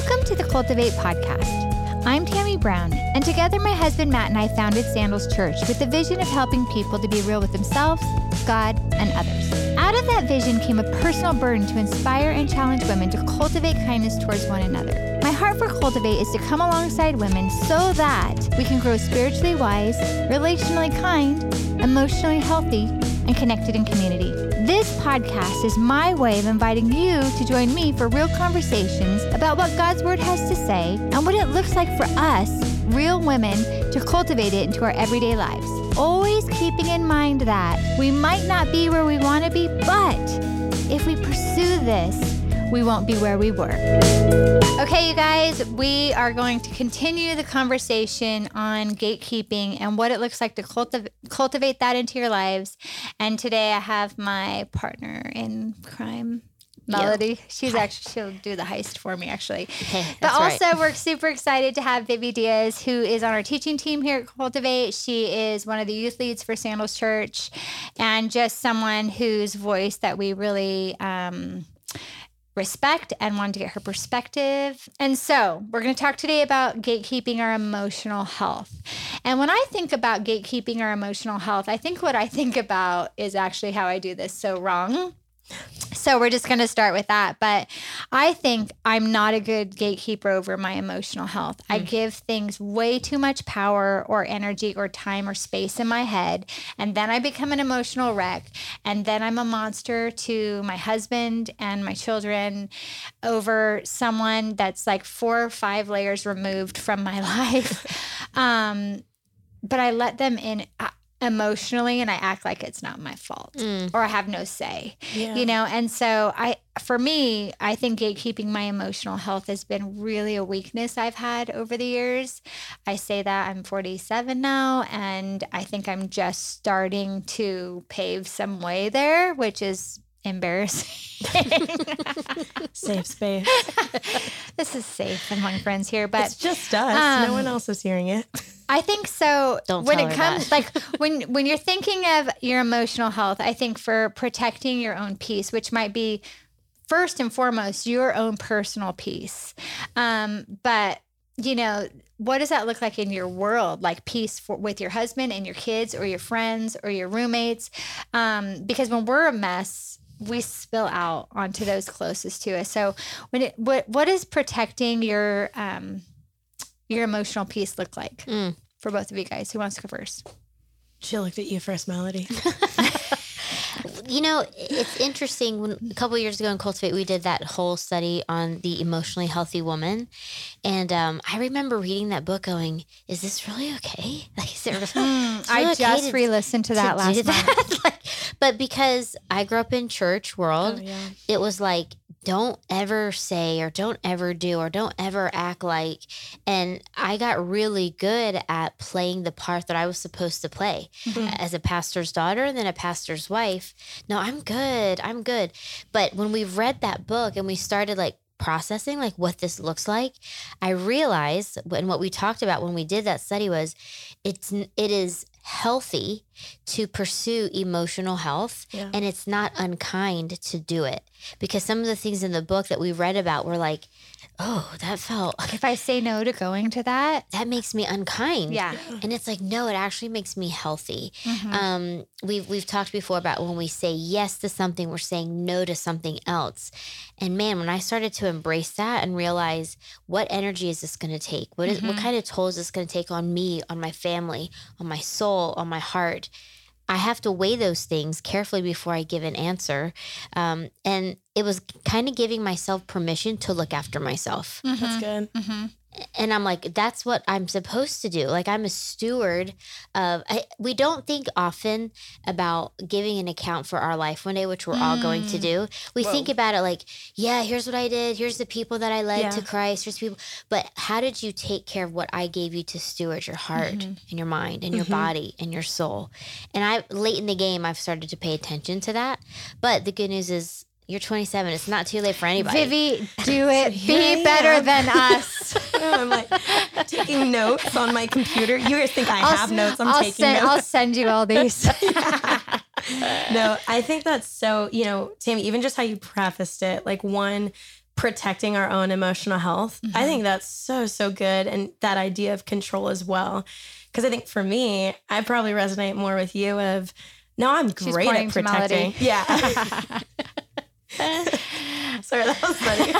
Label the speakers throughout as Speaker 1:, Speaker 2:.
Speaker 1: Welcome to the Cultivate podcast. I'm Tammy Brown, and together my husband Matt and I founded Sandals Church with the vision of helping people to be real with themselves, God, and others. Out of that vision came a personal burden to inspire and challenge women to cultivate kindness towards one another. My heart for Cultivate is to come alongside women so that we can grow spiritually wise, relationally kind, emotionally healthy, and connected in community. This podcast is my way of inviting you to join me for real conversations about what God's Word has to say and what it looks like for us, real women, to cultivate it into our everyday lives. Always keeping in mind that we might not be where we want to be, but if we pursue this, we won't be where we were. Okay, you guys, we are going to continue the conversation on gatekeeping and what it looks like to cultiv- cultivate that into your lives. And today I have my partner in crime. Melody. She's actually she'll do the heist for me actually. but also right. we're super excited to have Vivi Diaz, who is on our teaching team here at Cultivate. She is one of the youth leads for Sandals Church, and just someone whose voice that we really um, respect and wanted to get her perspective. And so, we're going to talk today about gatekeeping our emotional health. And when I think about gatekeeping our emotional health, I think what I think about is actually how I do this so wrong. So we're just going to start with that. But I think I'm not a good gatekeeper over my emotional health. Mm. I give things way too much power or energy or time or space in my head. And then I become an emotional wreck. And then I'm a monster to my husband and my children over someone that's like four or five layers removed from my life. um, but I let them in emotionally and I act like it's not my fault mm. or I have no say. Yeah. You know, and so I for me, I think gatekeeping my emotional health has been really a weakness I've had over the years. I say that I'm 47 now and I think I'm just starting to pave some way there, which is embarrassing.
Speaker 2: safe space.
Speaker 1: this is safe among friends here, but
Speaker 2: it's just us. Um, no one else is hearing it.
Speaker 1: I think so. Don't when it comes like when when you're thinking of your emotional health, I think for protecting your own peace, which might be first and foremost your own personal peace. Um, but you know, what does that look like in your world? Like peace for, with your husband and your kids, or your friends, or your roommates? Um, because when we're a mess, we spill out onto those closest to us. So when it what what is protecting your um your emotional peace look like mm. for both of you guys? Who wants to go first?
Speaker 2: She looked at you first, Melody.
Speaker 3: you know, it's interesting. When a couple years ago in Cultivate, we did that whole study on the emotionally healthy woman, and um, I remember reading that book, going, "Is this really okay?" Like, is it really,
Speaker 1: mm, I okay just to, re-listened to that to last month.
Speaker 3: like, but because I grew up in church world, oh, yeah. it was like don't ever say or don't ever do or don't ever act like and i got really good at playing the part that i was supposed to play mm-hmm. as a pastor's daughter and then a pastor's wife no i'm good i'm good but when we read that book and we started like processing like what this looks like i realized and what we talked about when we did that study was it's it is healthy to pursue emotional health yeah. and it's not unkind to do it because some of the things in the book that we read about were like oh that felt
Speaker 1: if i say no to going to that
Speaker 3: that makes me unkind.
Speaker 1: Yeah.
Speaker 3: And it's like no it actually makes me healthy. Mm-hmm. um we've we've talked before about when we say yes to something we're saying no to something else. And man when i started to embrace that and realize what energy is this going to take? What is, mm-hmm. what kind of toll is this going to take on me on my family on my soul on my heart I have to weigh those things carefully before I give an answer. Um, and it was kind of giving myself permission to look after myself.
Speaker 2: Mm-hmm. That's good.
Speaker 3: Mm-hmm and I'm like, that's what I'm supposed to do. Like I'm a steward of. I, we don't think often about giving an account for our life one day, which we're mm. all going to mm. do. We Whoa. think about it like, yeah, here's what I did. Here's the people that I led yeah. to Christ. Here's people. But how did you take care of what I gave you to steward your heart mm-hmm. and your mind and your mm-hmm. body and your soul? And I late in the game, I've started to pay attention to that. But the good news is you're 27. It's not too late for anybody.
Speaker 1: Vivi, do it. Be better than us.
Speaker 2: I'm like taking notes on my computer. You guys think I I'll, have notes? I'm
Speaker 1: I'll
Speaker 2: taking
Speaker 1: send,
Speaker 2: notes.
Speaker 1: I'll send you all these.
Speaker 2: no, I think that's so, you know, Tammy, even just how you prefaced it, like one, protecting our own emotional health. Mm-hmm. I think that's so, so good. And that idea of control as well. Because I think for me, I probably resonate more with you of, no, I'm She's great at protecting. Yeah. Sorry, that was funny.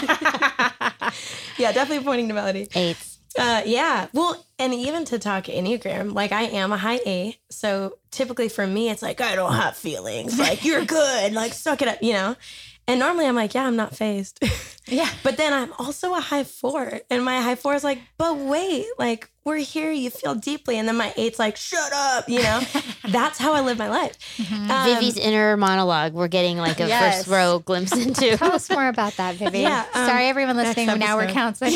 Speaker 2: yeah, definitely pointing to Melody.
Speaker 3: Eights.
Speaker 2: Uh, yeah. Well, and even to talk Enneagram, like I am a high eight. So typically for me, it's like, I don't have feelings. Like, you're good. Like, suck it up, you know? And normally I'm like, yeah, I'm not phased.
Speaker 1: Yeah.
Speaker 2: but then I'm also a high four. And my high four is like, but wait, like, we're here. You feel deeply. And then my eight's like, shut up, you know? That's how I live my life.
Speaker 3: Mm-hmm. Um, Vivi's inner monologue. We're getting like a yes. first row glimpse into.
Speaker 1: Tell us more about that, Vivi. Yeah, um, Sorry, everyone listening. Now we're counseling.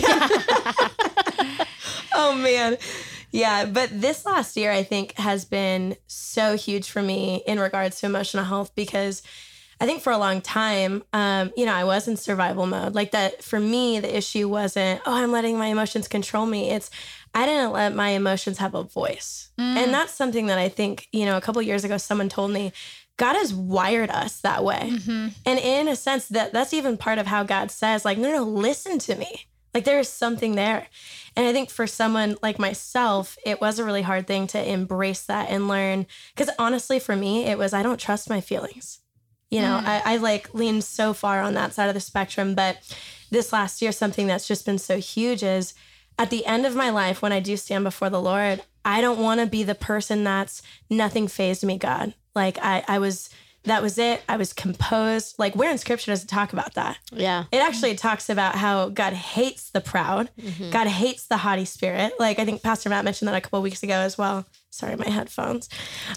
Speaker 2: oh, man. Yeah, but this last year, I think, has been so huge for me in regards to emotional health because I think for a long time, um, you know, I was in survival mode. Like that for me, the issue wasn't, oh, I'm letting my emotions control me. It's, I didn't let my emotions have a voice. Mm. And that's something that I think, you know, a couple years ago, someone told me, God has wired us that way. Mm-hmm. And in a sense, that that's even part of how God says, like, no, no, listen to me. Like there is something there. And I think for someone like myself, it was a really hard thing to embrace that and learn. Because honestly, for me, it was I don't trust my feelings. You know, mm. I, I like lean so far on that side of the spectrum. But this last year, something that's just been so huge is at the end of my life, when I do stand before the Lord, I don't want to be the person that's nothing phased me, God. Like I, I was that was it. I was composed. Like where in scripture does it talk about that?
Speaker 3: Yeah.
Speaker 2: It actually talks about how God hates the proud. Mm-hmm. God hates the haughty spirit. Like I think Pastor Matt mentioned that a couple weeks ago as well. Sorry, my headphones.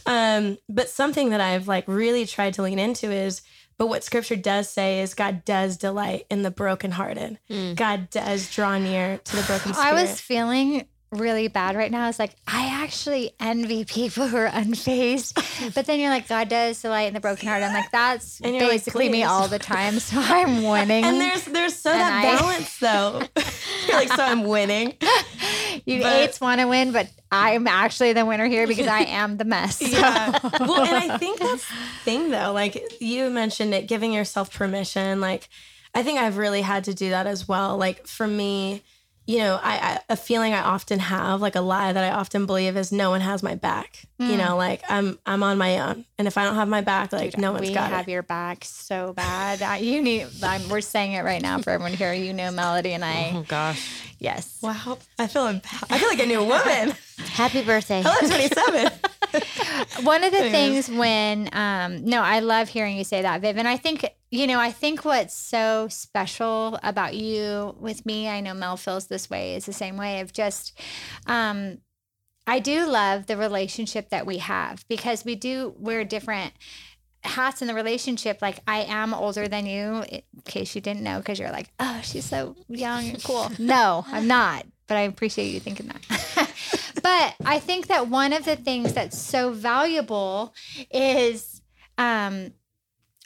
Speaker 2: Um, but something that I've like really tried to lean into is but what scripture does say is God does delight in the brokenhearted. Mm. God does draw near to the broken spirit.
Speaker 1: I was feeling really bad right now is like I actually envy people who are unfazed. but then you're like, God does delight in the broken heart. I'm like, that's basically like, me all the time. So I'm winning.
Speaker 2: And there's there's so and that I, balance though. you're like, so I'm winning.
Speaker 1: You but, eights want to win, but I'm actually the winner here because I am the mess. So.
Speaker 2: Yeah. well, and I think that's the thing though. Like you mentioned it, giving yourself permission. Like I think I've really had to do that as well. Like for me, you know, I, I, a feeling I often have, like a lie that I often believe is no one has my back. Mm. You know, like I'm I'm on my own, and if I don't have my back, like Dude, no one's got We
Speaker 1: have
Speaker 2: it.
Speaker 1: your back so bad. I, you need. I'm, we're saying it right now for everyone here. You know, Melody and I.
Speaker 3: Oh gosh.
Speaker 1: Yes.
Speaker 2: Wow. I feel empowered. I feel like a new woman.
Speaker 3: Happy birthday.
Speaker 2: Hello, 27.
Speaker 1: One of the Anyways. things when um no, I love hearing you say that, Viv. And I think, you know, I think what's so special about you with me, I know Mel feels this way, is the same way of just um I do love the relationship that we have because we do we're different hats in the relationship like i am older than you in case you didn't know because you're like oh she's so young and cool no i'm not but i appreciate you thinking that but I think that one of the things that's so valuable is um,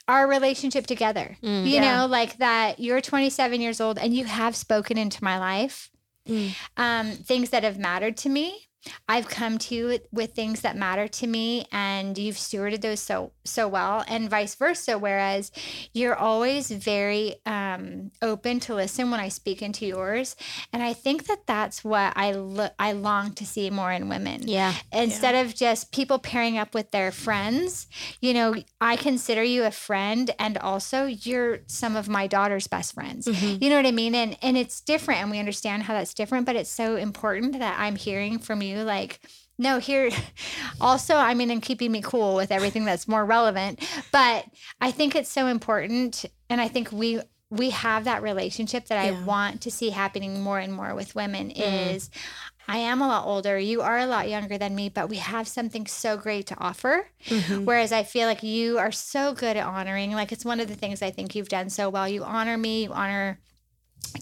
Speaker 1: our relationship together. Mm, you yeah. know, like that you're 27 years old and you have spoken into my life. Mm. Um, things that have mattered to me I've come to you with, things that matter to me and you've stewarded those so so well and vice versa whereas you're always very um, open to listen when I speak into yours and I think that that's what I lo- I long to see more in women.
Speaker 3: Yeah.
Speaker 1: Instead
Speaker 3: yeah.
Speaker 1: of just people pairing up with their friends, you know, I consider you a friend and also you're some of my daughter's best friends. Mm-hmm. You know what I mean? And and it's different and we understand how that's different, but it's so important that I'm hearing from you you like no here also i mean and keeping me cool with everything that's more relevant but i think it's so important and i think we we have that relationship that yeah. i want to see happening more and more with women mm. is I am a lot older. You are a lot younger than me, but we have something so great to offer. Mm-hmm. Whereas I feel like you are so good at honoring. Like it's one of the things I think you've done so well. You honor me, you honor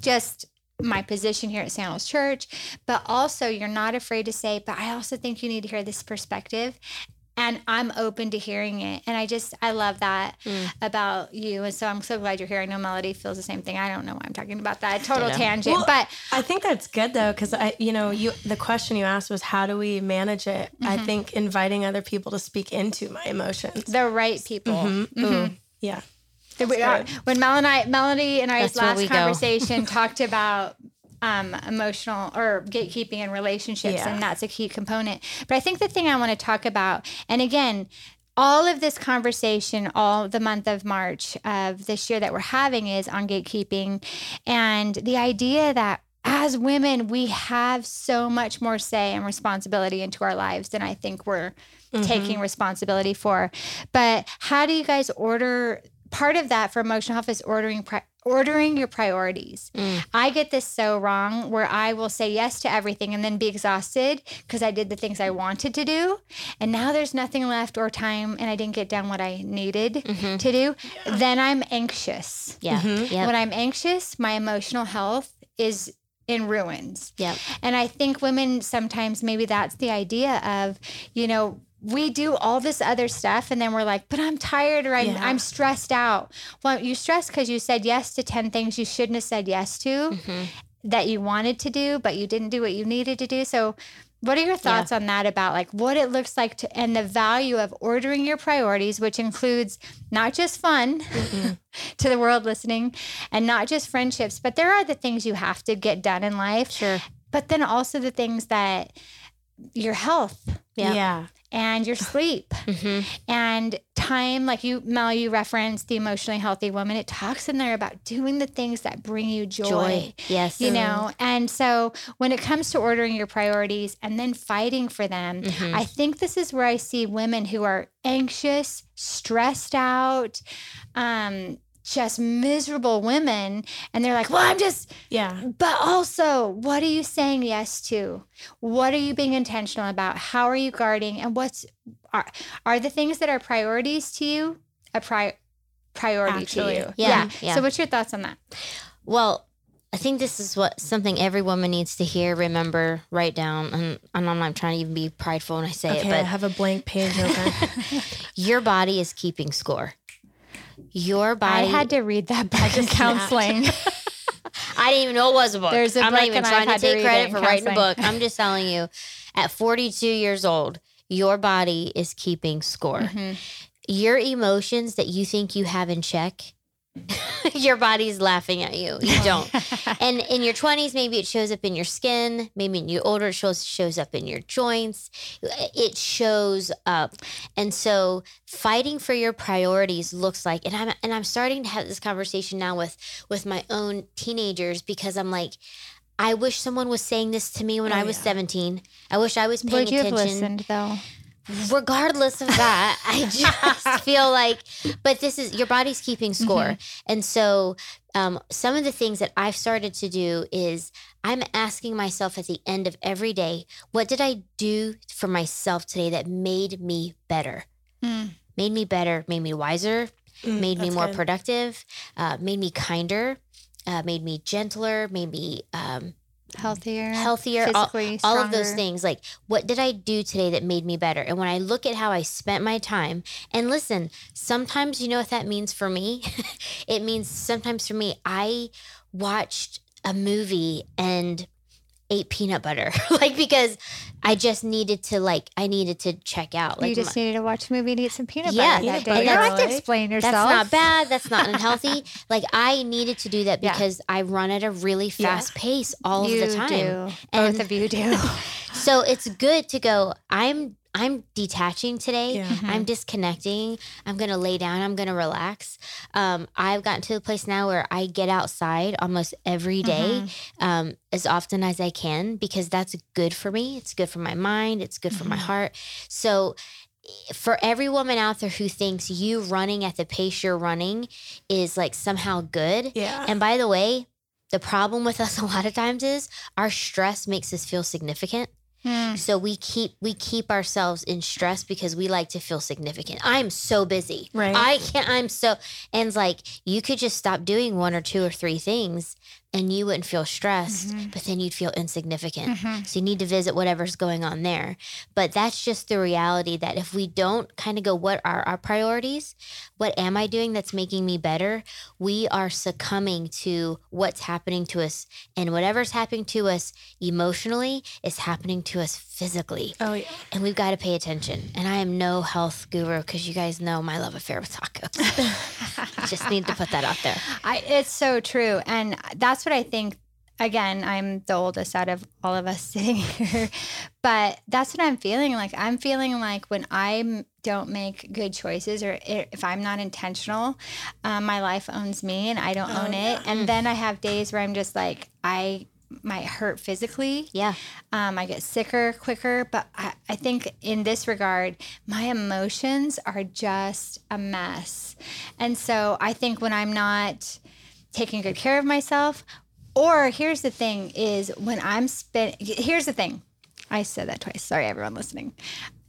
Speaker 1: just my position here at Sandals Church, but also you're not afraid to say, but I also think you need to hear this perspective. And I'm open to hearing it. And I just, I love that mm. about you. And so I'm so glad you're here. I know Melody feels the same thing. I don't know why I'm talking about that. Total tangent. Well, but
Speaker 2: I think that's good though, because I, you know, you, the question you asked was, how do we manage it? Mm-hmm. I think inviting other people to speak into my emotions.
Speaker 1: The right people. Mm-hmm.
Speaker 2: Mm-hmm. Yeah.
Speaker 1: We are- when Mel and I, Melody and I's last conversation talked about um, emotional or gatekeeping in relationships,
Speaker 2: Yeah.
Speaker 1: and that's a key component. But I think the thing I want to talk about, and again, all of this conversation, all the month of March of this year that we're having is on gatekeeping, and the idea that as women, we have so much more say and responsibility into our lives than I think we're taking responsibility for. But how do you guys order? Part of that for emotional health is ordering pri- ordering your priorities. Mm. I get this so wrong where I will say yes to everything and then be exhausted because I did the things I wanted to do. And now there's nothing left or time and I didn't get done what I needed mm-hmm. to do. Then I'm anxious.
Speaker 3: Yeah. Mm-hmm. Yep.
Speaker 1: When I'm anxious, my emotional health is in ruins.
Speaker 3: Yep.
Speaker 1: And I think women sometimes maybe that's the idea of, you know, we do all this other stuff and then we're like, but I'm tired or I'm,
Speaker 2: Yeah.
Speaker 1: I'm stressed out. Well, you stressed because you said yes to 10 things you shouldn't have said yes to mm-hmm. that you wanted to do, but you didn't do what you needed to do. So, what are your thoughts on that about like what it looks like to and the value of ordering your priorities, which includes not just fun to the world listening and not just friendships, but there are the things you have to get done in life.
Speaker 3: Sure.
Speaker 1: But then also the things that your health
Speaker 3: Yeah.
Speaker 2: Yeah.
Speaker 1: And your sleep
Speaker 3: hmm
Speaker 1: and time like you mel you referenced the emotionally healthy woman it talks in there about doing the things that bring you joy,
Speaker 3: Joy. Yes.
Speaker 1: you know and so when it comes to ordering your priorities and then fighting for them
Speaker 3: Mhm.
Speaker 1: i think this is where i see women who are anxious stressed out um just miserable women and they're like well i'm just
Speaker 2: Yeah.
Speaker 1: but also, what are you saying yes to? What are you being intentional about? How are you guarding? And what's are are the things that are priorities to you a pri- priority
Speaker 2: Actually,
Speaker 1: to you?
Speaker 3: yeah, yeah.
Speaker 1: So, what's your thoughts on that?
Speaker 3: Well, I think this is what something every woman needs to hear, remember, write down. And, and I'm not trying to even be prideful when I say
Speaker 2: Okay.
Speaker 3: it,
Speaker 2: I
Speaker 3: but
Speaker 2: have a blank page open.
Speaker 3: your body is keeping score. Your body.
Speaker 1: I had to read that book in
Speaker 2: just
Speaker 1: counseling.
Speaker 3: I didn't even know it was a book.
Speaker 1: There's a
Speaker 3: I'm not even trying to
Speaker 1: had to
Speaker 3: take credit
Speaker 1: in
Speaker 3: for writing a book. I'm just telling you, at 42 years old, your body is keeping score.
Speaker 1: Mhm.
Speaker 3: Your emotions that you think you have in check, your body's laughing at you. You don't. and in your 20s, maybe it shows up in your skin. Maybe in your older, it shows shows up in your joints. It shows up, and so fighting for your priorities looks like. And I'm and I'm starting to have this conversation now with with my own teenagers because I'm like. I wish someone was saying this to me when
Speaker 2: Oh,
Speaker 3: I was
Speaker 2: yeah.
Speaker 3: 17. I wish I was paying
Speaker 1: Would you have
Speaker 3: attention
Speaker 1: listened though?
Speaker 3: Regardless of that, I just feel like, but this is your body's keeping score. And so, um, some of the things that I've started to do is I'm asking myself at the end of every day, what did I do for myself today that made me better?
Speaker 1: Mm.
Speaker 3: Made me better, made me wiser,
Speaker 2: Mm,
Speaker 3: made me more
Speaker 2: good.
Speaker 3: productive, uh, made me kinder, uh, made me gentler, made me um,
Speaker 1: Healthier,
Speaker 3: healthier, all- all of those things. Like what did i do today that made me better? And when i look at how i spent my time and listen sometimes you know what that means for me? It means sometimes for me i watched a movie and ate peanut butter like because i just needed to like i needed to check out like
Speaker 1: you just
Speaker 3: my-
Speaker 1: needed to watch a movie and eat some peanut
Speaker 3: Yeah,
Speaker 1: butter
Speaker 2: peanut
Speaker 1: that day. You don't have to explain yourself.
Speaker 3: that's not bad. That's not unhealthy. like I needed to do that
Speaker 1: Yeah.
Speaker 3: because I run at a really
Speaker 2: Yeah.
Speaker 3: fast pace all
Speaker 1: you
Speaker 3: of the time.
Speaker 1: do.
Speaker 3: And-
Speaker 1: Both of you do.
Speaker 3: So it's good to go. I'm I'm detaching today.
Speaker 2: Yeah.
Speaker 1: Mm-hmm.
Speaker 3: I'm disconnecting. I'm gonna lay down. I'm gonna relax. Um, I've gotten to the place now where I get outside almost every day,
Speaker 1: Mm-hmm.
Speaker 3: um, as often as I can because that's good for me. It's good for my mind. It's good for my
Speaker 1: Mm-hmm.
Speaker 3: heart. So. For every woman out there who thinks you running at the pace you're running is like somehow good,
Speaker 2: Yeah.
Speaker 3: and by the way, the problem with us a lot of times is our stress makes us feel significant.
Speaker 1: Mm.
Speaker 3: So we keep we keep ourselves in stress because we like to feel significant. I'm so busy.
Speaker 2: Right.
Speaker 3: I can't I'm so and like you could just stop doing one or two or three things and you wouldn't feel stressed, mm-hmm. but then you'd feel insignificant. Mm-hmm. So you need to visit whatever's going on there. But that's just the reality that if we don't kind of go, what are our priorities? What am I doing that's making me better? We are succumbing to what's happening to us. And whatever's happening to us emotionally is happening to us physically.
Speaker 2: Oh yeah.
Speaker 3: And we've got to pay attention. And I am no health guru because you guys know my love affair with tacos. Just need to put that out there.
Speaker 1: I, it's so true. And that's what I think. Again, I'm the oldest out of all of us sitting here, but that's what I'm feeling like. I'm feeling like when I don't make good choices or if I'm not intentional, um, my life owns me and I don't own it. And then I have days where I'm just like, I might hurt physically.
Speaker 3: Yeah.
Speaker 1: Um, I get sicker quicker. But I, I think in this regard, my emotions are just a mess. And so I think when I'm not taking good care of myself, or here's the thing is when I'm spend here's the thing. I said that twice. Sorry, everyone listening.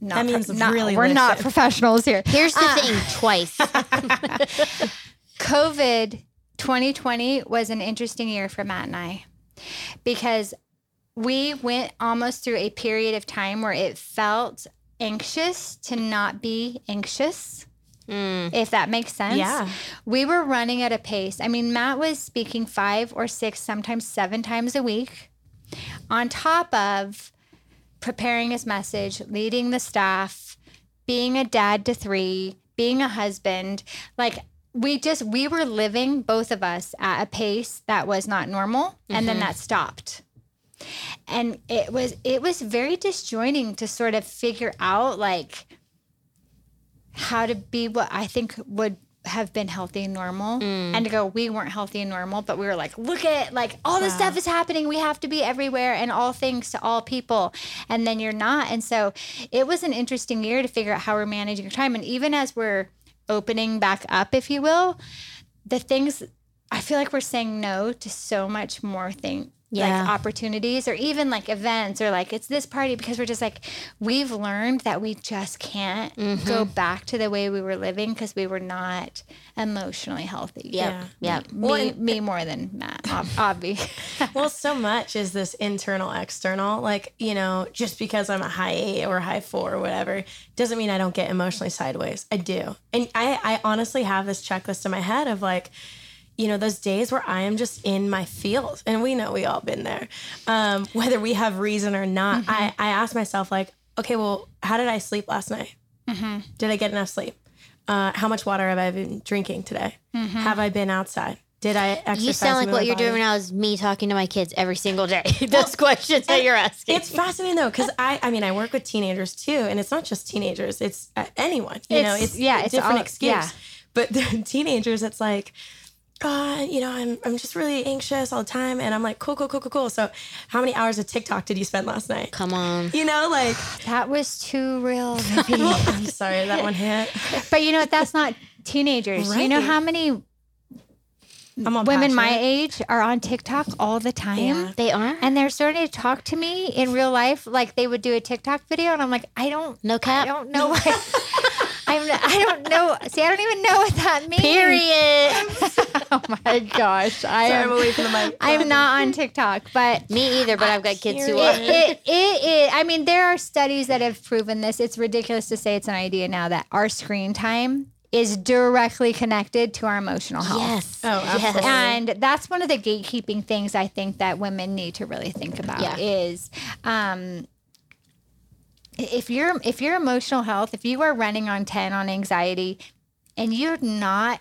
Speaker 1: Not
Speaker 2: That means
Speaker 1: not,
Speaker 2: really
Speaker 1: we're not professionals here.
Speaker 3: Here's the
Speaker 1: Uh,
Speaker 3: thing twice.
Speaker 1: COVID 2020 was an interesting year for Matt and I because we went almost through a period of time where it felt anxious to not be anxious. Mm. If that makes sense.
Speaker 2: Yeah.
Speaker 1: We were running at a pace. I mean, Matt was speaking five or six, sometimes seven times a week, on top of preparing his message, leading the staff, being a dad to three, being a husband. Like we just we were living both of us at a pace that was not normal and then mm-hmm. that stopped. And it was it was very disjointing to sort of figure out like how to be what I think would have been healthy and normal. Mm. And to go we weren't healthy and normal but we were like look at like all this stuff is happening. We have to be everywhere and all things to all people. And then you're not. And so it was an interesting year to figure out how we're managing our time. And even as we're opening back up if you will the things I feel like we're saying no to so much more thing
Speaker 3: Yeah.
Speaker 1: like opportunities or even like events or like it's this party because we're just like we've learned that we just can't
Speaker 3: Mm-hmm.
Speaker 1: go back to the way we were living because we were not emotionally healthy.
Speaker 3: Yep. Yep.
Speaker 1: Me,
Speaker 2: Well,
Speaker 1: me more than Matt, ob- obvi.
Speaker 2: well, so much is this internal, external. Like, you know, just because I'm a high eight or high four or whatever, doesn't mean I don't get emotionally sideways. I do. And I, I honestly have this checklist in my head of like, you know, those days where I am just in my field. And we know we all been there. Um, whether we have reason or not, I, I ask myself, like, okay, well, how did I sleep last night? Did I get enough sleep? Uh, how much water have I been drinking today? Have I been outside? Did I exercise?
Speaker 3: You sound like what you're doing
Speaker 2: body?
Speaker 3: right now is me talking to my kids every single day. Those questions that you're asking.
Speaker 2: It's fascinating though, because I, I mean, I work with teenagers too, and it's not just teenagers; it's uh, anyone. You know,
Speaker 1: It's-
Speaker 2: it's
Speaker 1: yeah,
Speaker 2: a
Speaker 1: it's
Speaker 2: different
Speaker 1: all-
Speaker 2: excuse.
Speaker 1: yeah.
Speaker 2: But the teenagers, it's like, uh, you know, I'm I'm just really anxious all the time, and I'm like, cool, cool, cool, cool, cool. So, how many hours of TikTok did you spend last night?
Speaker 3: Come on.
Speaker 2: You know, like,
Speaker 1: that was too real. Vivi.
Speaker 2: I'm sorry that one hit.
Speaker 1: but you know what? That's not teenagers. You know how many
Speaker 2: I'm all
Speaker 1: women my age are on TikTok all the time?
Speaker 2: Yeah.
Speaker 3: They are?
Speaker 1: And they're starting to talk to me in real life like they would do a TikTok video, and I'm like, I don't,
Speaker 3: No cap.
Speaker 1: I don't know what. I'm, I don't know. See, I don't even know what that means.
Speaker 3: Period.
Speaker 1: oh my gosh, I
Speaker 2: Sorry, I'm away from the mic.
Speaker 1: I'm not on TikTok, but
Speaker 3: Me either, but I've got kids who are.
Speaker 1: it, it, it, it, I mean, there are studies that have proven this. It's ridiculous to say it's an idea now that our screen time is directly connected to our emotional health.
Speaker 3: Yes.
Speaker 2: Oh,
Speaker 3: yes.
Speaker 2: absolutely.
Speaker 1: And that's one of the gatekeeping things I think that women need to really think about
Speaker 3: Yeah.
Speaker 1: is um, if your if your emotional health, if you are running on 10 on anxiety and you're not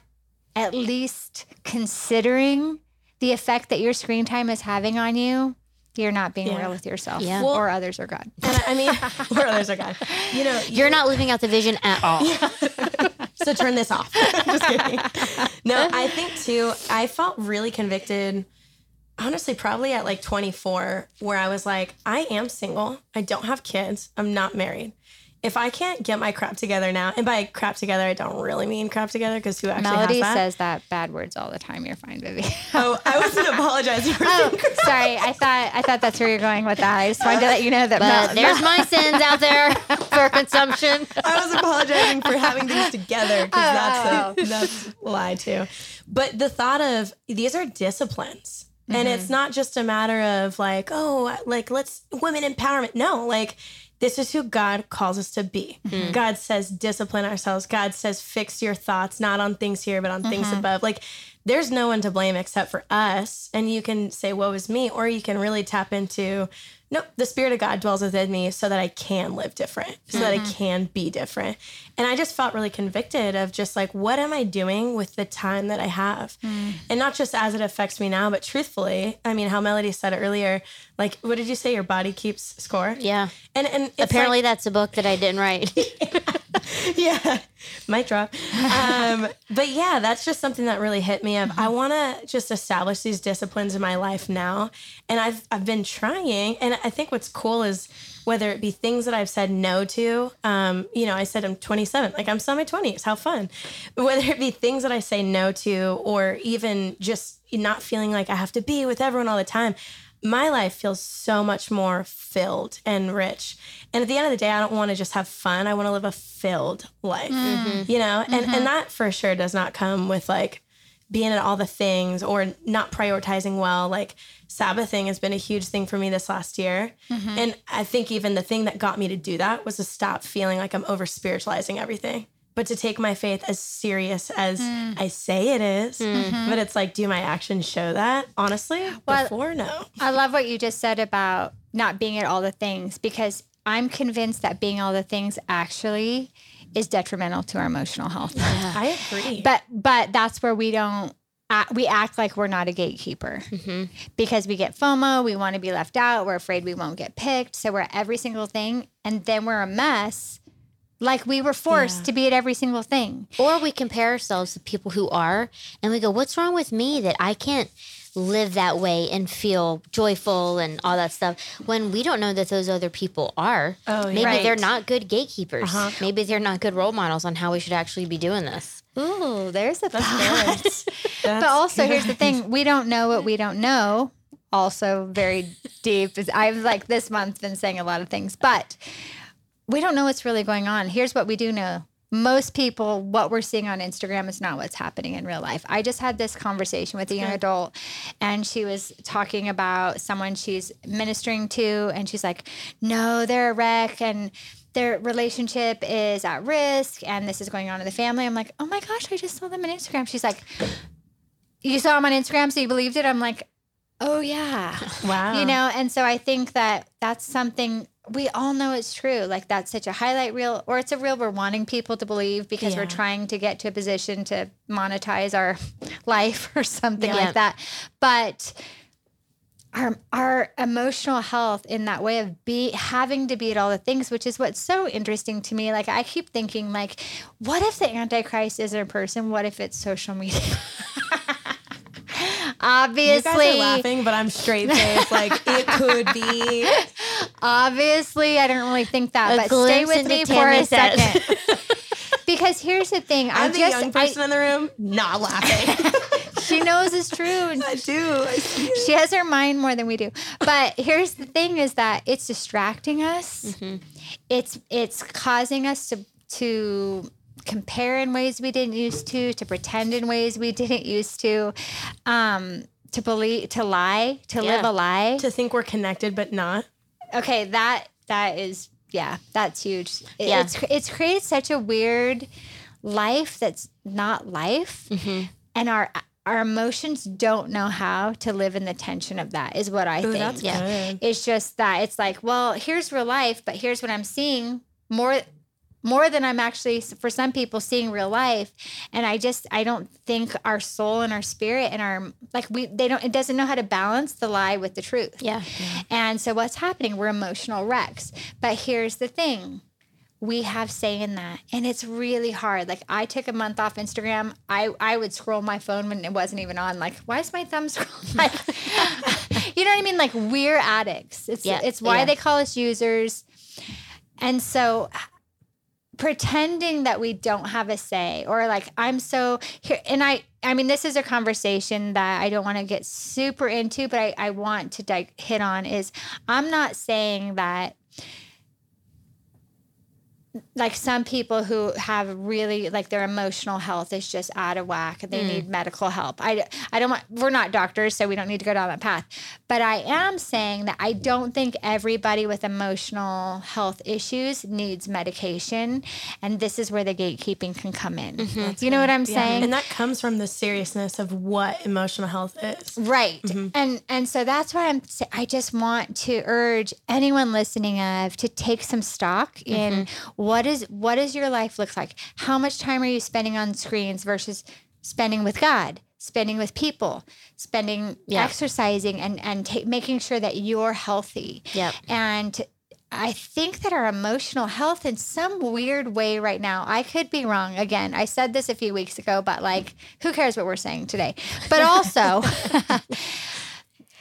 Speaker 1: at least considering the effect that your screen time is having on you, you're not being
Speaker 2: Yeah.
Speaker 1: real with yourself
Speaker 3: Yeah.
Speaker 1: or others or God.
Speaker 2: And I, I mean, or others are God. You know,
Speaker 3: You're not living out the vision at all.
Speaker 2: so turn this off. Just kidding. No, I think too, I felt really convicted, honestly, probably at like 24, where I was like, I am single. I don't have kids. I'm not married. If I can't get my crap together now, and by crap together, I don't really mean crap together because who actually
Speaker 1: Melody
Speaker 2: has that?
Speaker 1: says that bad words all the time. You're fine, Vivi.
Speaker 2: oh, I wasn't apologizing for
Speaker 1: Oh, sorry. I thought I thought that's where you're going with that. I just wanted to let you know that.
Speaker 3: But
Speaker 1: Mel-
Speaker 3: there's my sins out there for consumption.
Speaker 2: I was apologizing for having things together because
Speaker 1: Oh,
Speaker 2: that's a, that's a lie too. But the thought of these are disciplines. Mm-hmm. And it's not just a matter of like, oh, like let's women empowerment. No, like this is who God calls us to be. Mm-hmm. God says discipline ourselves. God says fix your thoughts not on things here but on mm-hmm. things above. Like there's no one to blame except for us. And you can say, woe is me, or you can really tap into, no, the Spirit of God dwells within me so that I can live different, so mm-hmm. that I mm-hmm. can be different. And I just felt really convicted of just like, what am I doing with the time that I have? Mm. And not just as it affects me now, but truthfully, I mean, how Melody said it earlier, like, what did you say? Your body keeps score?
Speaker 3: Yeah.
Speaker 2: And, and
Speaker 3: apparently like, that's a book that I didn't write.
Speaker 2: yeah, mic drop. Um, but yeah, that's just something that really hit me. Of mm-hmm. I want to just establish these disciplines in my life now, and I've I've been trying. And I think what's cool is whether it be things that I've said no to. Um, you know, I said I'm 27, like I'm still in my 20s. How fun! Whether it be things that I say no to, or even just not feeling like I have to be with everyone all the time my life feels so much more filled and rich. And at the end of the day, I don't want to just have fun. I want to live a filled life, mm-hmm. you know? And, mm-hmm. and that for sure does not come with like being at all the things or not prioritizing well. Like Sabbathing has been a huge thing for me this last year. Mm-hmm. And I think even the thing that got me to do that was to stop feeling like I'm over spiritualizing everything but to take my faith as serious as mm. I say it is. Mm-hmm. But it's like, do my actions show that? Honestly, well, before, no.
Speaker 1: I love what you just said about not being at all the things because I'm convinced that being all the things actually is detrimental to our emotional health.
Speaker 2: Yeah. I agree.
Speaker 1: But but that's where we don't we act like we're not a gatekeeper mm-hmm. because we get FOMO, we want to be left out, we're afraid we won't get picked, so we're every single thing and then we're a mess like we were forced yeah. to be at every single thing.
Speaker 3: Or we compare ourselves to people who are and we go, what's wrong with me that I can't live that way and feel joyful and all that stuff when we don't know that those other people are. Oh, Maybe right. they're not good gatekeepers. Uh-huh. Maybe they're not good role models on how we should actually be doing this.
Speaker 1: Ooh, there's a thought. but also, good. here's the thing we don't know what we don't know. Also, very deep. I've like this month been saying a lot of things, but we don't know what's really going on. Here's what we do know. Most people, what we're seeing on Instagram is not what's happening in real life. I just had this conversation with a young adult, and she was talking about someone she's ministering to, and she's like, No, they're a wreck, and their relationship is at risk, and this is going on in the family. I'm like, Oh my gosh, I just saw them on Instagram. She's like, You saw them on Instagram, so you believed it? I'm like, Oh, yeah.
Speaker 2: Wow.
Speaker 1: You know, and so I think that that's something we all know it's true. Like that's such a highlight reel, or it's a reel we're wanting people to believe because yeah. we're trying to get to a position to monetize our life or something yeah. like that. But our our emotional health in that way of be having to be at all the things, which is what's so interesting to me. Like I keep thinking, like, what if the Antichrist isn't a person? What if it's social media? Obviously, you guys
Speaker 2: are laughing, but I'm straight face. like it could be.
Speaker 1: Obviously, I don't really think that, a but stay with me for a second. because here's the thing:
Speaker 2: I'm I just the young person I, in the room, not laughing.
Speaker 1: she knows it's true.
Speaker 2: I do. I
Speaker 1: she has her mind more than we do. But here's the thing: is that it's distracting us. Mm-hmm. It's it's causing us to to compare in ways we didn't used to, to pretend in ways we didn't used to, um, to believe, to lie, to yeah. live a lie,
Speaker 2: to think we're connected but not.
Speaker 1: Okay, that that is yeah, that's huge. It, yeah. It's it's created such a weird life that's not life, mm-hmm. and our our emotions don't know how to live in the tension of that is what I Ooh, think.
Speaker 2: yeah.
Speaker 1: Good. It's just that it's like, well, here's real life, but here's what I'm seeing more more than I'm actually for some people seeing real life. And I just I don't think our soul and our spirit and our like we they don't it doesn't know how to balance the lie with the truth.
Speaker 3: Yeah.
Speaker 1: yeah. And so what's happening? We're emotional wrecks. But here's the thing. We have say in that. And it's really hard. Like I took a month off Instagram. I, I would scroll my phone when it wasn't even on. Like, why is my thumb scrolling? Like, you know what I mean? Like we're addicts. It's yeah. it's why yeah. they call us users. And so pretending that we don't have a say or like I'm so here and I I mean this is a conversation that I don't want to get super into but I, I want to hit on is I'm not saying that like some people who have really like their emotional health is just out of whack and they mm. need medical help. I, I don't want, we're not doctors, so we don't need to go down that path. But I am saying that I don't think everybody with emotional health issues needs medication. And this is where the gatekeeping can come in. Mm-hmm. You know what I'm yeah. saying?
Speaker 2: And that comes from the seriousness of what emotional health is.
Speaker 1: Right. Mm-hmm. And, and so that's why I'm, I just want to urge anyone listening of to take some stock in mm-hmm what is what does your life look like? How much time are you spending on screens versus spending with God? spending with people, spending yeah. exercising and and ta- making sure that you're healthy.
Speaker 3: Yep.
Speaker 1: And I think that our emotional health in some weird way right now, I could be wrong. Again, I said this a few weeks ago, but like who cares what we're saying today? But also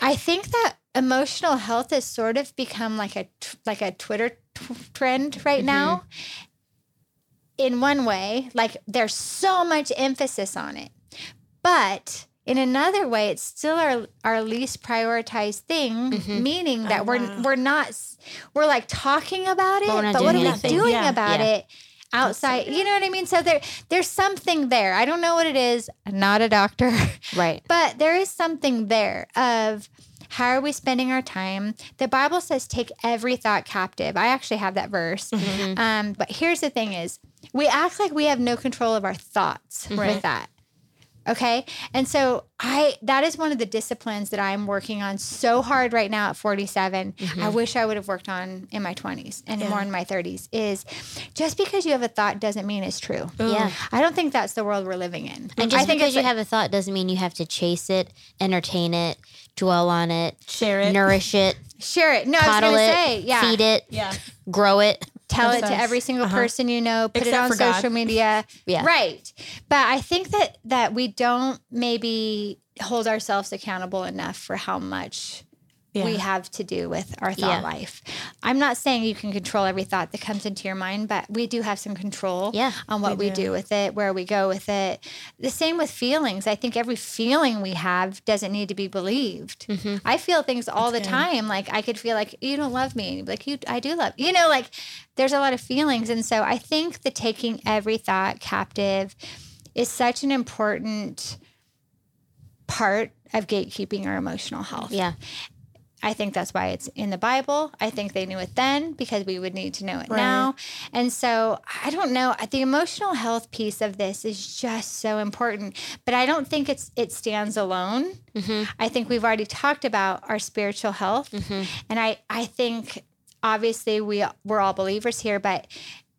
Speaker 1: I think that emotional health has sort of become like a like a Twitter t- trend right mm-hmm. now. In one way, like there's so much emphasis on it. But in another way, it's still our our least prioritized thing, mm-hmm. meaning that oh, we're wow. we're not we're like talking about it, but, but what are we doing yeah. about yeah. it? Outside you know what i mean so there there's something there i don't know what it is I'm not a doctor
Speaker 3: right
Speaker 1: but there is something there of how are we spending our time? The Bible says take every thought captive. I actually have that verse. Mm-hmm. Um, but here's the thing is we act like we have no control of our thoughts mm-hmm. with that. Okay. And so I that is one of the disciplines that I'm working on so hard right now at 47. Mm-hmm. I wish I would have worked on in my 20s and yeah. more in my 30s is just because you have a thought doesn't mean it's true.
Speaker 3: Ooh. Yeah.
Speaker 1: I don't think that's the world we're living in.
Speaker 3: And just because you like, have a thought doesn't mean you have to chase it, entertain it, dwell on it,
Speaker 2: share it,
Speaker 3: nourish it,
Speaker 1: share it. No, I was going to say, yeah.
Speaker 3: Feed it,
Speaker 2: yeah.
Speaker 3: grow it
Speaker 1: tell it to every single uh-huh. person you know put Except it on social God. media
Speaker 3: yeah
Speaker 1: right but i think that that we don't maybe hold ourselves accountable enough for how much yeah. we have to do with our thought yeah. life. I'm not saying you can control every thought that comes into your mind, but we do have some control
Speaker 3: yeah,
Speaker 1: on what we, we do. do. with it, where we go with it. The same with feelings. I think every feeling we have doesn't need to be believed. Mm-hmm. I feel things all That's the good. time. Like I could feel like you don't love me, like you, I do love. You know, like there's a lot of feelings, and so I think the taking every thought captive is such an important part of gatekeeping our emotional health.
Speaker 3: Yeah.
Speaker 1: I think that's why it's in the Bible. I think they knew it then because we would need to know it right. now. And so I don't know. The emotional health piece of this is just so important, but I don't think it's it stands alone. Mm-hmm. I think we've already talked about our spiritual health, mm-hmm. and I I think obviously we we're all believers here, but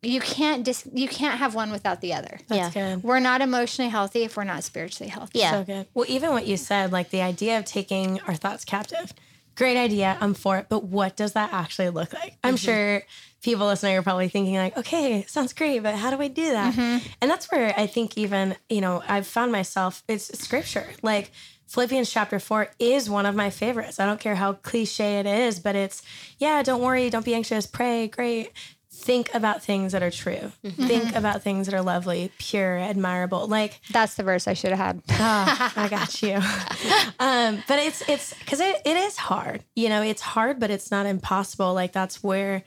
Speaker 1: you can't dis- you can't have one without the other.
Speaker 2: That's yeah. good.
Speaker 1: We're not emotionally healthy if we're not spiritually healthy.
Speaker 2: Yeah. So good. Well, even what you said, like the idea of taking our thoughts captive great idea. I'm for it. But what does that actually look like? I'm mm-hmm. sure people listening are probably thinking like, okay, sounds great, but how do I do that? Mm-hmm. And that's where I think even, you know, I've found myself, it's scripture. Like Philippians chapter four is one of my favorites. I don't care how cliche it is, but it's, yeah, don't worry, don't be anxious, pray, great think about things that are true. Mm-hmm. Think about things that are lovely, pure, admirable. Like
Speaker 1: that's the verse I should have had.
Speaker 2: oh, I got you. um, but it's it's because it, it is hard. You know, it's hard, but it's not impossible. Like that's where,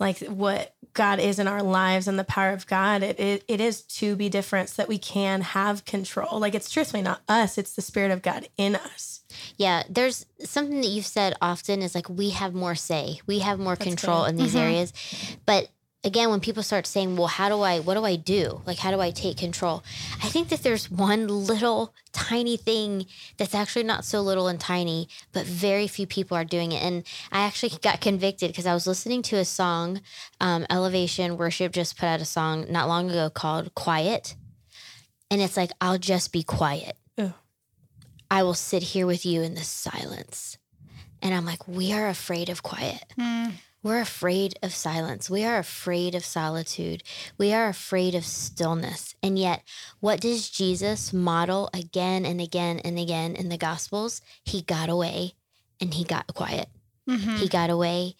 Speaker 2: like what God is in our lives and the power of God. It it, it is to be different so that we can have control. Like it's truthfully not us; it's the Spirit of God in us.
Speaker 3: Yeah, there's something that you've said often is like we have more say, we have more That's control good. in these mm-hmm. areas. But again, when people start saying, well, how do I, what do I do? Like, how do I take control? I think that there's one little tiny thing that's actually not so little and tiny, but very few people are doing it. And I actually got convicted because I was listening to a song, um, Elevation Worship just put out a song not long ago called Quiet. And it's like, I'll just be quiet. I will sit here with you in the silence. And I'm like, we are afraid of quiet. Mm. We're afraid of silence. We are afraid of solitude. We are afraid of stillness. And yet, what does Jesus model again and again and again in the Gospels? He got away and he got quiet. Mm-hmm. He got away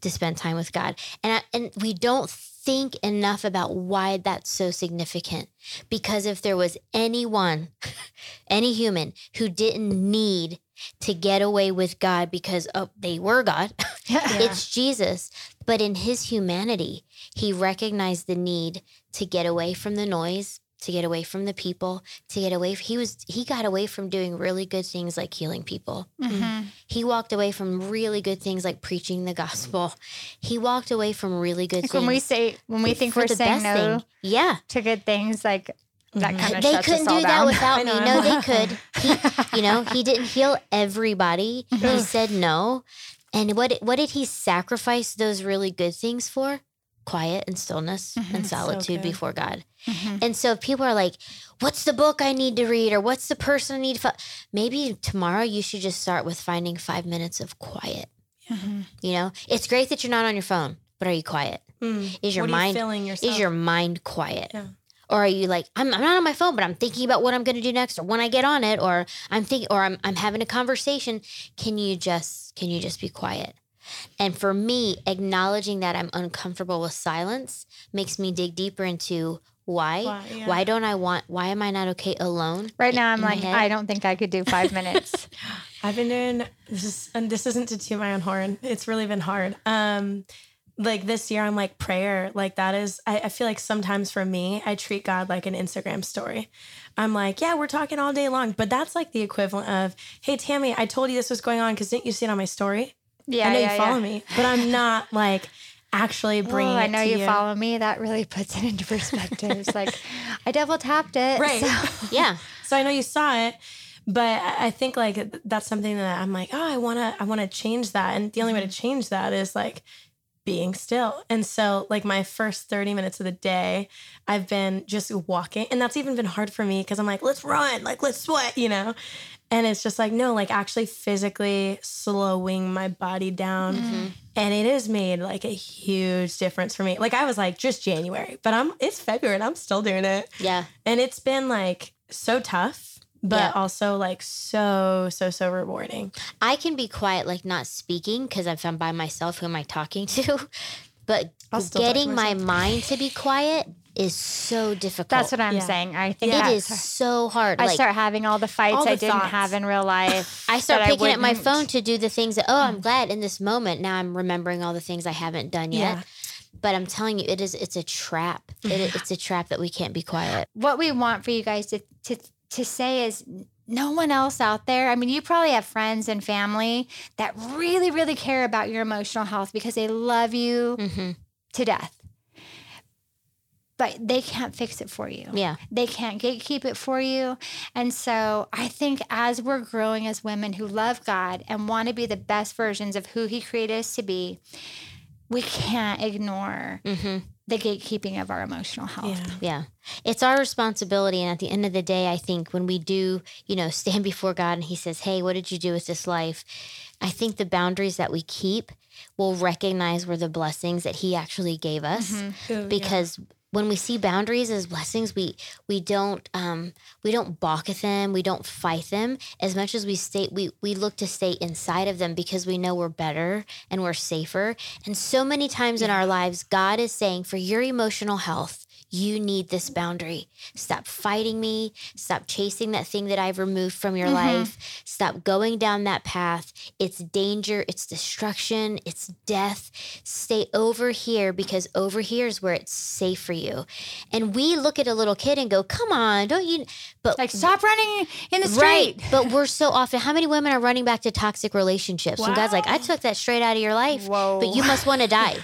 Speaker 3: to spend time with God. And, I, and we don't think enough about why that's so significant. Because if there was anyone, any human who didn't need to get away with God because oh, they were God. it's Jesus. But in his humanity, he recognized the need to get away from the noise, to get away from the people, to get away. He was he got away from doing really good things like healing people.
Speaker 1: Mhm.
Speaker 3: He walked away from really good things like preaching the gospel. He walked away from really good
Speaker 1: Like
Speaker 3: things.
Speaker 1: when we say when we think we're
Speaker 3: the
Speaker 1: saying
Speaker 3: best
Speaker 1: no
Speaker 3: thing. Yeah.
Speaker 1: to good things, like that kind of
Speaker 3: they couldn't do that without me. No, they could. He, you know, he didn't heal everybody. He said no. And what what did he sacrifice those really good things for? Quiet and stillness and solitude
Speaker 2: good.
Speaker 3: before God.
Speaker 1: Mhm.
Speaker 3: And so if people are like, "What's the book I need to read?" or "What's the person I need to," fo-? maybe tomorrow you should just start with finding five minutes of quiet.
Speaker 1: Mhm.
Speaker 3: You know, it's great that you're not on your phone, but are you quiet?
Speaker 2: Mm.
Speaker 3: Is your
Speaker 2: you
Speaker 3: mind is your mind quiet?
Speaker 2: Yeah.
Speaker 3: Or are you like, I'm, I'm not on my phone, but I'm thinking about what I'm going to do next, or when I get on it, or I'm thinking, or I'm, I'm having a conversation. Can you just, can you just be quiet? And for me, acknowledging that I'm uncomfortable with silence makes me dig deeper into why.
Speaker 2: Why, yeah.
Speaker 3: Why don't I want? Why am I not okay alone?
Speaker 1: Right now, I'm
Speaker 3: in
Speaker 1: like. I don't think I could do five minutes.
Speaker 2: I've been doing this is and this isn't to toot my own horn. It's really been hard. Um like this year I'm like prayer. Like that is I, I feel like sometimes for me, I treat God like an Instagram story. I'm like, yeah, we're talking all day long. But that's like the equivalent of, hey Tammy, I told you this was going on because didn't you see it on my story?
Speaker 1: Yeah,
Speaker 2: I know
Speaker 1: yeah,
Speaker 2: you follow
Speaker 1: yeah.
Speaker 2: me. But I'm not like actually
Speaker 1: Oh,
Speaker 2: bringing
Speaker 1: I
Speaker 2: it
Speaker 1: know
Speaker 2: to
Speaker 1: you,
Speaker 2: you.
Speaker 1: follow me. That really puts it into perspective. it's like I double tapped it.
Speaker 2: Right.
Speaker 1: so-
Speaker 3: Yeah,
Speaker 2: So I know you saw it, but I I think like that's something that I'm like, oh, I wanna, I wanna change that, and the only way to mm-hmm. change that is like being still. And so, like my first 30 minutes of the day, I've been just walking, and that's even been hard for me because I'm like, let's run, like let's sweat, you know. And it's just like no, like actually physically slowing my body down. Mm-hmm. And it has made like a huge difference for me. Like I was like just January, but I'm it's February and I'm still doing it.
Speaker 3: yeah.
Speaker 2: And it's been like so tough, but
Speaker 3: Yeah.
Speaker 2: also like so, so, so rewarding.
Speaker 3: I can be quiet, like not speaking, because if I'm by myself, who am I talking to? But
Speaker 2: I'll still talk to
Speaker 3: getting my mind to be quiet is so difficult.
Speaker 1: That's what I'm
Speaker 2: Yeah.
Speaker 1: saying. I think
Speaker 3: It
Speaker 1: that's-
Speaker 3: is so hard.
Speaker 1: I
Speaker 3: like
Speaker 1: start having all the fights
Speaker 2: All the
Speaker 1: I didn't
Speaker 2: thoughts.
Speaker 1: have in real life.
Speaker 3: I start
Speaker 1: that
Speaker 3: picking up my phone to do the things that oh, I'm glad in this moment. Now I'm remembering all the things I haven't done yet.
Speaker 2: Yeah.
Speaker 3: But I'm telling you, it is it's a trap. It, it's a trap that we can't be quiet.
Speaker 1: What we want for you guys to to to say is no one else out there. I mean, you probably have friends and family that really, really care about your emotional health because they love you
Speaker 3: hmm
Speaker 1: to death. But they can't fix it for you.
Speaker 3: Yeah.
Speaker 1: They can't gatekeep it for you. And so I think as we're growing as women who love God and want to be the best versions of who He created us to be, we can't ignore
Speaker 3: hmm
Speaker 1: the gatekeeping of our emotional health.
Speaker 2: Yeah.
Speaker 3: Yeah. It's our responsibility. And at the end of the day, I think when we do, you know, stand before God and He says, Hey, what did you do with this life? I think the boundaries that we keep will recognize were the blessings that He actually gave us. Mm-hmm.
Speaker 2: Ooh,
Speaker 3: because when we see boundaries as blessings we we don't um we don't balk at them we don't fight them. As much as we stay we we look to stay inside of them because we know we're better and we're safer. And so many times in our lives god is saying for your emotional health you need this boundary. Stop fighting me. Stop chasing that thing that I've removed from your mm-hmm. life. Stop going down that path. It's danger, it's destruction, it's death. Stay over here because over here is where it's safe for you. And we look at a little kid and go, "Come on, don't you?" But
Speaker 1: Like, stop running in the
Speaker 3: Right.
Speaker 1: street.
Speaker 3: But we're so often, how many women are running back to toxic relationships? And God's like, I took that straight out of your life.
Speaker 1: Whoa.
Speaker 3: But you must want to die.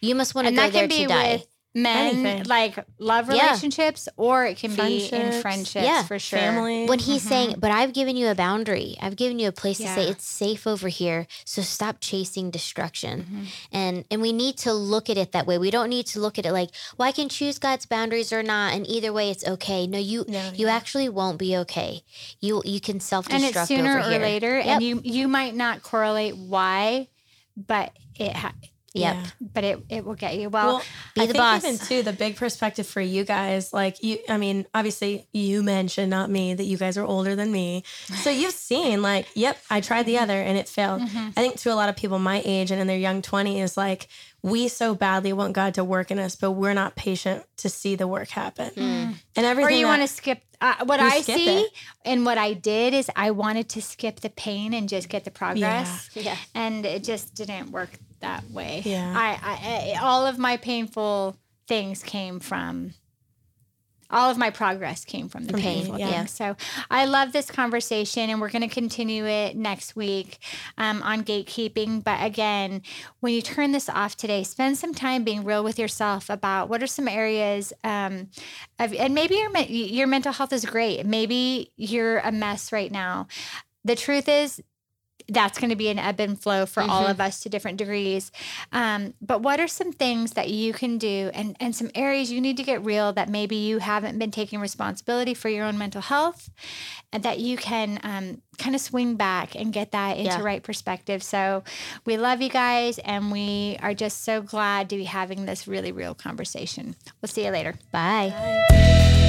Speaker 3: You must want to
Speaker 1: and
Speaker 3: go there to die.
Speaker 1: with men,
Speaker 2: Anything.
Speaker 1: like love
Speaker 3: Yeah.
Speaker 1: relationships, or it can be in
Speaker 2: Friendships.
Speaker 1: friendships
Speaker 3: Yeah.
Speaker 1: for sure.
Speaker 2: Family.
Speaker 3: when he's saying, but I've given you a boundary. I've given you a place to say
Speaker 1: Yeah.
Speaker 3: it's safe over here. So stop chasing destruction.
Speaker 1: Mm-hmm.
Speaker 3: And and we need to look at it that way. We don't need to look at it like, well, I can choose God's boundaries or not, and either way it's okay. No, you
Speaker 2: No,
Speaker 3: you
Speaker 2: yeah.
Speaker 3: actually won't be okay. You you can self destruct
Speaker 1: and it's sooner
Speaker 3: over
Speaker 1: or
Speaker 3: here.
Speaker 1: later,
Speaker 3: Yep.
Speaker 1: and you you might not correlate why, but it ha-
Speaker 3: Yep.
Speaker 2: Yeah.
Speaker 1: but it, it will get you. Well,
Speaker 2: Well,
Speaker 3: Be
Speaker 2: I
Speaker 3: the
Speaker 2: think
Speaker 3: boss.
Speaker 2: even too the big perspective for you guys, like you, I mean, obviously you mentioned not me that you guys are older than me, so you've seen like, yep, I tried the other and it failed.
Speaker 1: Mm-hmm.
Speaker 2: I think to a lot of people my age and in their young twenties, like we so badly want God to work in us, but we're not patient to see the work happen, and everything.
Speaker 1: or you want to skip uh, what I
Speaker 2: skip
Speaker 1: see
Speaker 2: it.
Speaker 1: and what I did is I wanted to skip the pain and just get the progress.
Speaker 3: Yeah.
Speaker 1: And it just didn't work that way.
Speaker 2: Yeah.
Speaker 1: I, I, I all of my painful things came from all of my progress came from the
Speaker 2: pain,
Speaker 1: painful
Speaker 2: yeah.
Speaker 1: things. So I love this conversation, and we're going to continue it next week um, on gatekeeping. But again, when you turn this off today, spend some time being real with yourself about what are some areas um, of, and maybe your your mental health is great. Maybe you're a mess right now. The truth is, that's going to be an ebb and flow for all of us to different degrees. Um, but what are some things that you can do and, and some areas you need to get real that maybe you haven't been taking responsibility for your own mental health and that you can um, kind of swing back and get that into
Speaker 3: Yeah.
Speaker 1: right perspective. So we love you guys and we are just so glad to be having this really real conversation. We'll see you later.
Speaker 3: Bye.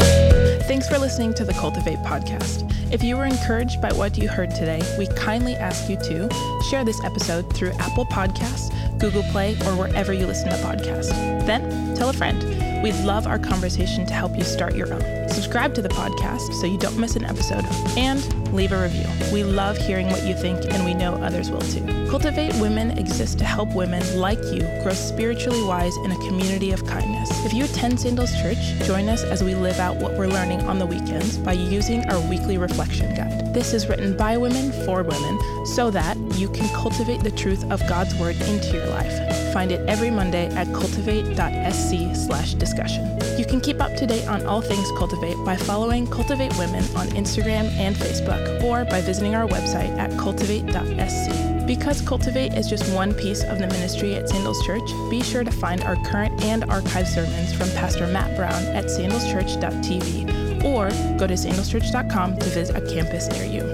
Speaker 4: Thanks for listening to the Cultivate podcast. If you were encouraged by what you heard today, we kindly ask you to share this episode through Apple Podcasts, Google Play, or wherever you listen to podcasts. Then tell a friend. We'd love our conversation to help you start your own. Subscribe to the podcast so you don't miss an episode, and leave a review. We love hearing what you think, and we know others will too. Cultivate Women exists to help women like you grow spiritually wise in a community of kindness. If you attend Sandals Church, join us as we live out what we're learning on the weekends by using our weekly reflection guide. This is written by women for women so that you can cultivate the truth of God's word into your life. Find it every Monday at cultivate.sc slash discussion. You can keep up to date on all things Cultivate by following Cultivate Women on Instagram and Facebook or by visiting our website at cultivate.sc. Because Cultivate is just one piece of the ministry at Sandals Church, be sure to find our current and archive sermons from Pastor Matt Brown at sandalschurch.tv or go to sandalschurch.com to visit a campus near you.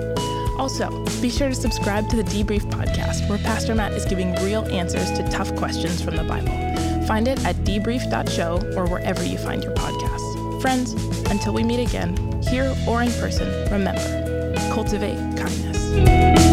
Speaker 4: Also, be sure to subscribe to the Debrief podcast, where Pastor Matt is giving real answers to tough questions from the Bible. Find it at debrief.show or wherever you find your podcasts. Friends, until we meet again, here or in person, remember cultivate kindness.